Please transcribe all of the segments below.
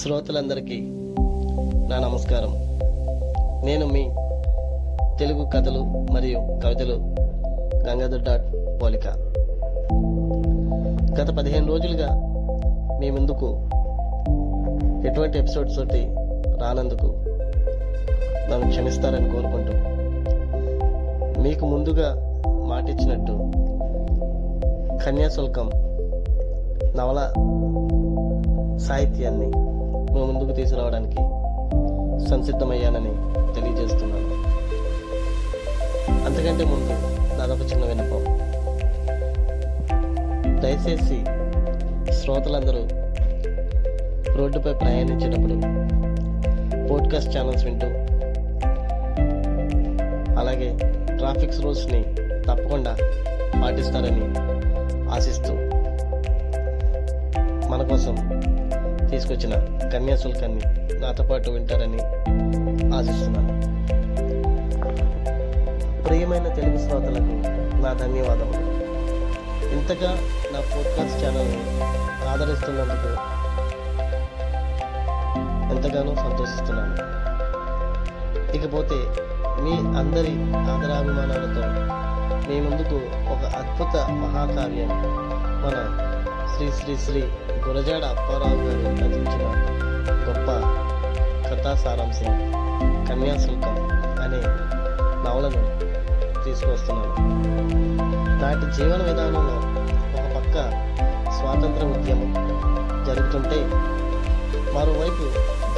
శ్రోతలందరికీ నా నమస్కారం. నేను మీ తెలుగు కథలు మరియు కవితలు గంగాధర్ డాట్ పోలిక. గత పదిహేను రోజులుగా మీ ముందుకు ఎటువంటి ఎపిసోడ్స్ తోటి రానందుకు నన్ను క్షమిస్తారని కోరుకుంటూ మీకు ముందుగా మాటిచ్చినట్టు కన్యాశుల్కం నవల సాహిత్యాన్ని ముందుకు తీసుకురావడానికి సంసిద్ధమయ్యానని తెలియజేస్తున్నాను. అంతకంటే ముందు నాదొక చిన్న విన్నపం. దయచేసి శ్రోతలందరూ రోడ్డుపై ప్రయాణించేటప్పుడు పోడ్కాస్ట్ ఛానల్స్ వింటూ అలాగే ట్రాఫిక్ రూల్స్ని తప్పకుండా పాటిస్తారని ఆశిస్తూ మన కోసం తీసుకొచ్చిన కన్యాశుల్కాన్ని నాతో పాటు వింటారని ఆశిస్తున్నాను. ప్రియమైన తెలుగు శ్రోతలకు నా ధన్యవాదములు. ఇంతగా నా పోడ్కాస్ట్ ఛానల్ని ఆదరిస్తున్నందుకు ఎంతగానో సంతోషిస్తున్నాను. ఇకపోతే మీ అందరి ఆదరాభిమానాలతో మీ ముందుకు ఒక అద్భుత మహాకావ్యం మన శ్రీ శ్రీ శ్రీ గురజాడ అప్పారావు గారు రచించిన గొప్ప కథా సారాంశం కన్యాశుల్కం అనే నవలను తీసుకొస్తున్నాను నాటి జీవన విధానంలో ఒక పక్క స్వాతంత్ర ఉద్యమం జరుగుతుంటే మరోవైపు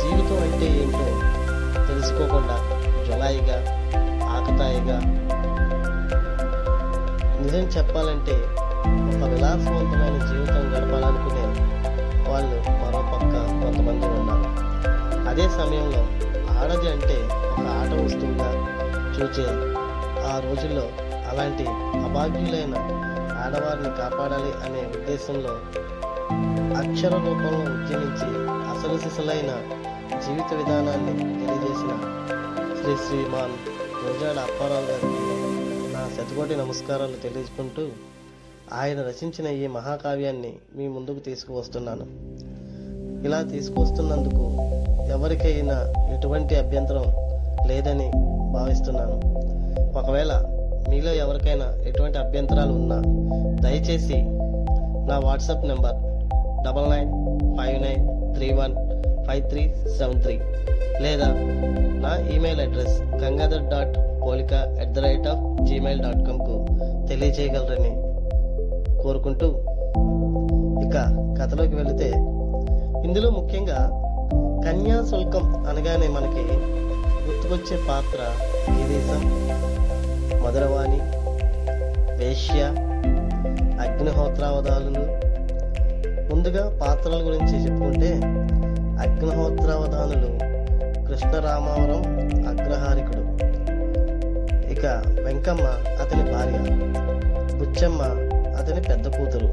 జీవితం అంటే ఏంటో తెలుసుకోకుండా జులాయిగా ఆకతాయిగా నిజం చెప్పాలంటే ఒక విలాసవంతమైన జీవితం గడపాలనుకునే వాళ్ళు మరో పక్క కొంతమంది ఉన్నారు. అదే సమయంలో ఆడది అంటే ఒక ఆట వస్తువుగా చూచే ఆ రోజుల్లో అలాంటి అభాగ్యులైన ఆడవారిని కాపాడాలి అనే ఉద్దేశంలో అక్షర రూపంలో ఉద్యమించి అసలు సిసలైన జీవిత విధానాన్ని తెలియజేసిన శ్రీ శ్రీమాన్ గురజాడ అప్పారావు గారికి నా శతకోటి నమస్కారాలు తెలియజుకుంటూ ఆయన రచించిన ఈ మహాకావ్యాన్ని మీ ముందుకు తీసుకువస్తున్నాను. ఇలా తీసుకువస్తున్నందుకు ఎవరికైనా ఎటువంటి అభ్యంతరం లేదని భావిస్తున్నాను. ఒకవేళ మీలో ఎవరికైనా ఎటువంటి అభ్యంతరాలు ఉన్నా దయచేసి నా WhatsApp number double nine five nine three one five three seven three లేదా నా email address Gangadhar dot Polika at the rate of Gmail dot కామ్కు తెలియజేయగలరని కోరుకుంటూ ఇక కథలోకి వెళితే ఇందులో ముఖ్యంగా కన్యాశుల్కం అనగానే మనకి గుర్తుకొచ్చే పాత్ర గిరీశం మధురవాణి వేష్య అగ్నిహోత్రావధాలను. ముందుగా పాత్రల గురించి చెప్పుకుంటే అగ్నిహోత్రావధానులు కృష్ణరామావరం అగ్రహారికుడు. ఇక వెంకమ్మ అతని భార్య బుచ్చమ్మ అతని పెద్ద కూతురు.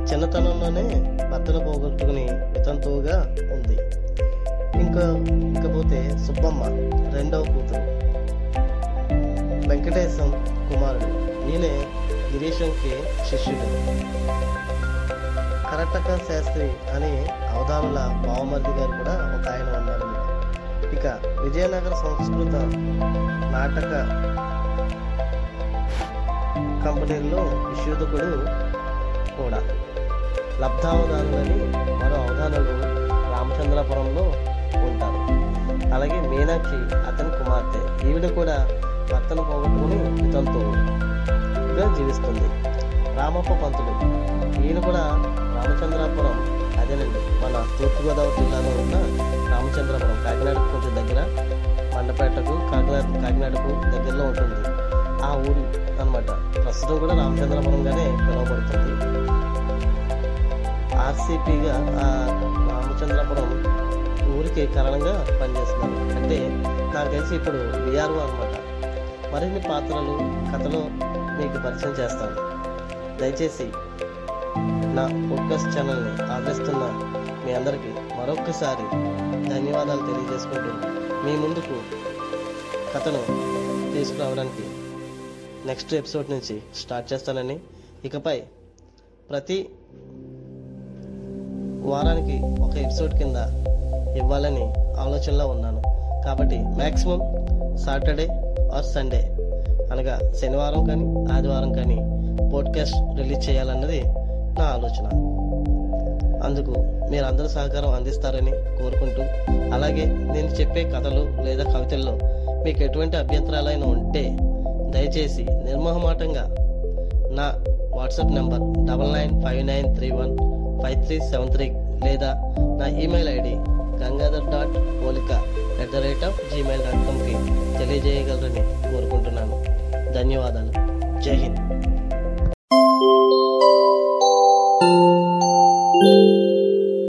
చిన్నతనంలోనే భర్తను పోగొట్టుకుని వితంతువుగా ఉంది. ఇంకా ఇకపోతే సుబ్బమ్మ రెండవ కూతురు. వెంకటేశం కుమారుడు. నేనే గిరీశంకి శిష్యుడు. కరటక శాస్త్రి అని అవధానుల బావమర్ది గారు కూడా ఒక ఆయన ఉన్నారు. ఇక విజయనగర సంస్కృత నాటక కంపెనీల్లో విశోధకుడు కూడా. లబ్ధావధానులని మరో అవధానులు రామచంద్రపురంలో ఉంటారు. అలాగే మీనాక్షి అతని కుమార్తె. ఈవిడ కూడా భర్తను పోగొట్టుకుని వితంతువుగా జీవిస్తుంది. రామప్ప పంతుడు ఈయన కూడా రామచంద్రాపురం అదేనండి మన తూర్పుగోదావరి జిల్లాలో ఉన్న రామచంద్రపురం కాకినాడకు కొంచెం దగ్గర. మండపేటకు కాకినాడ కాకినాడకు దగ్గరలో ఉంటుంది. ఆ ఊరు అన్నమాట. ప్రస్తుతం కూడా రామచంద్రపురంగానే పిలువబడుతుంది. ఆర్సీపీగా ఆ రామచంద్రపురం ఊరికి కారణంగా పనిచేస్తున్నాను అంటే నాకు తెలిసి ఇప్పుడు విఆర్ఓ అనమాట మరిన్ని పాత్రలు కథలో మీకు పరిచయం చేస్తాను. దయచేసి నా పోడ్కాస్ట్ ఛానల్ని ఆదరిస్తున్న మీ అందరికీ మరొకసారి ధన్యవాదాలు తెలియజేసుకుంటూ మీ ముందుకు కథను తీసుకురావడానికి నెక్స్ట్ ఎపిసోడ్ నుంచి స్టార్ట్ చేస్తానని. ఇకపై ప్రతి వారానికి ఒక ఎపిసోడ్ కింద ఇవ్వాలని ఆలోచనలో ఉన్నాను. కాబట్టి మ్యాక్సిమం సాటర్డే ఆర్ సండే. అనగా శనివారం కానీ ఆదివారం కానీ పోడ్కాస్ట్ రిలీజ్ చేయాలన్నది నా ఆలోచన. అందుకు మీరు అందరూ సహకారం అందిస్తారని కోరుకుంటూ అలాగే నేను చెప్పే కథలు లేదా కవితల్లో మీకు ఎటువంటి అభ్యంతరాలైనా ఉంటే దయచేసి నిర్మోహమాటంగా నా WhatsApp number double nine five nine three one five three seven three లేదా నా email ID Gangadhar dot Polika at the rate of Gmail dot కామ్కి తెలియజేయగలరని కోరుకుంటున్నాను. ధన్యవాదాలు. జై హింద్.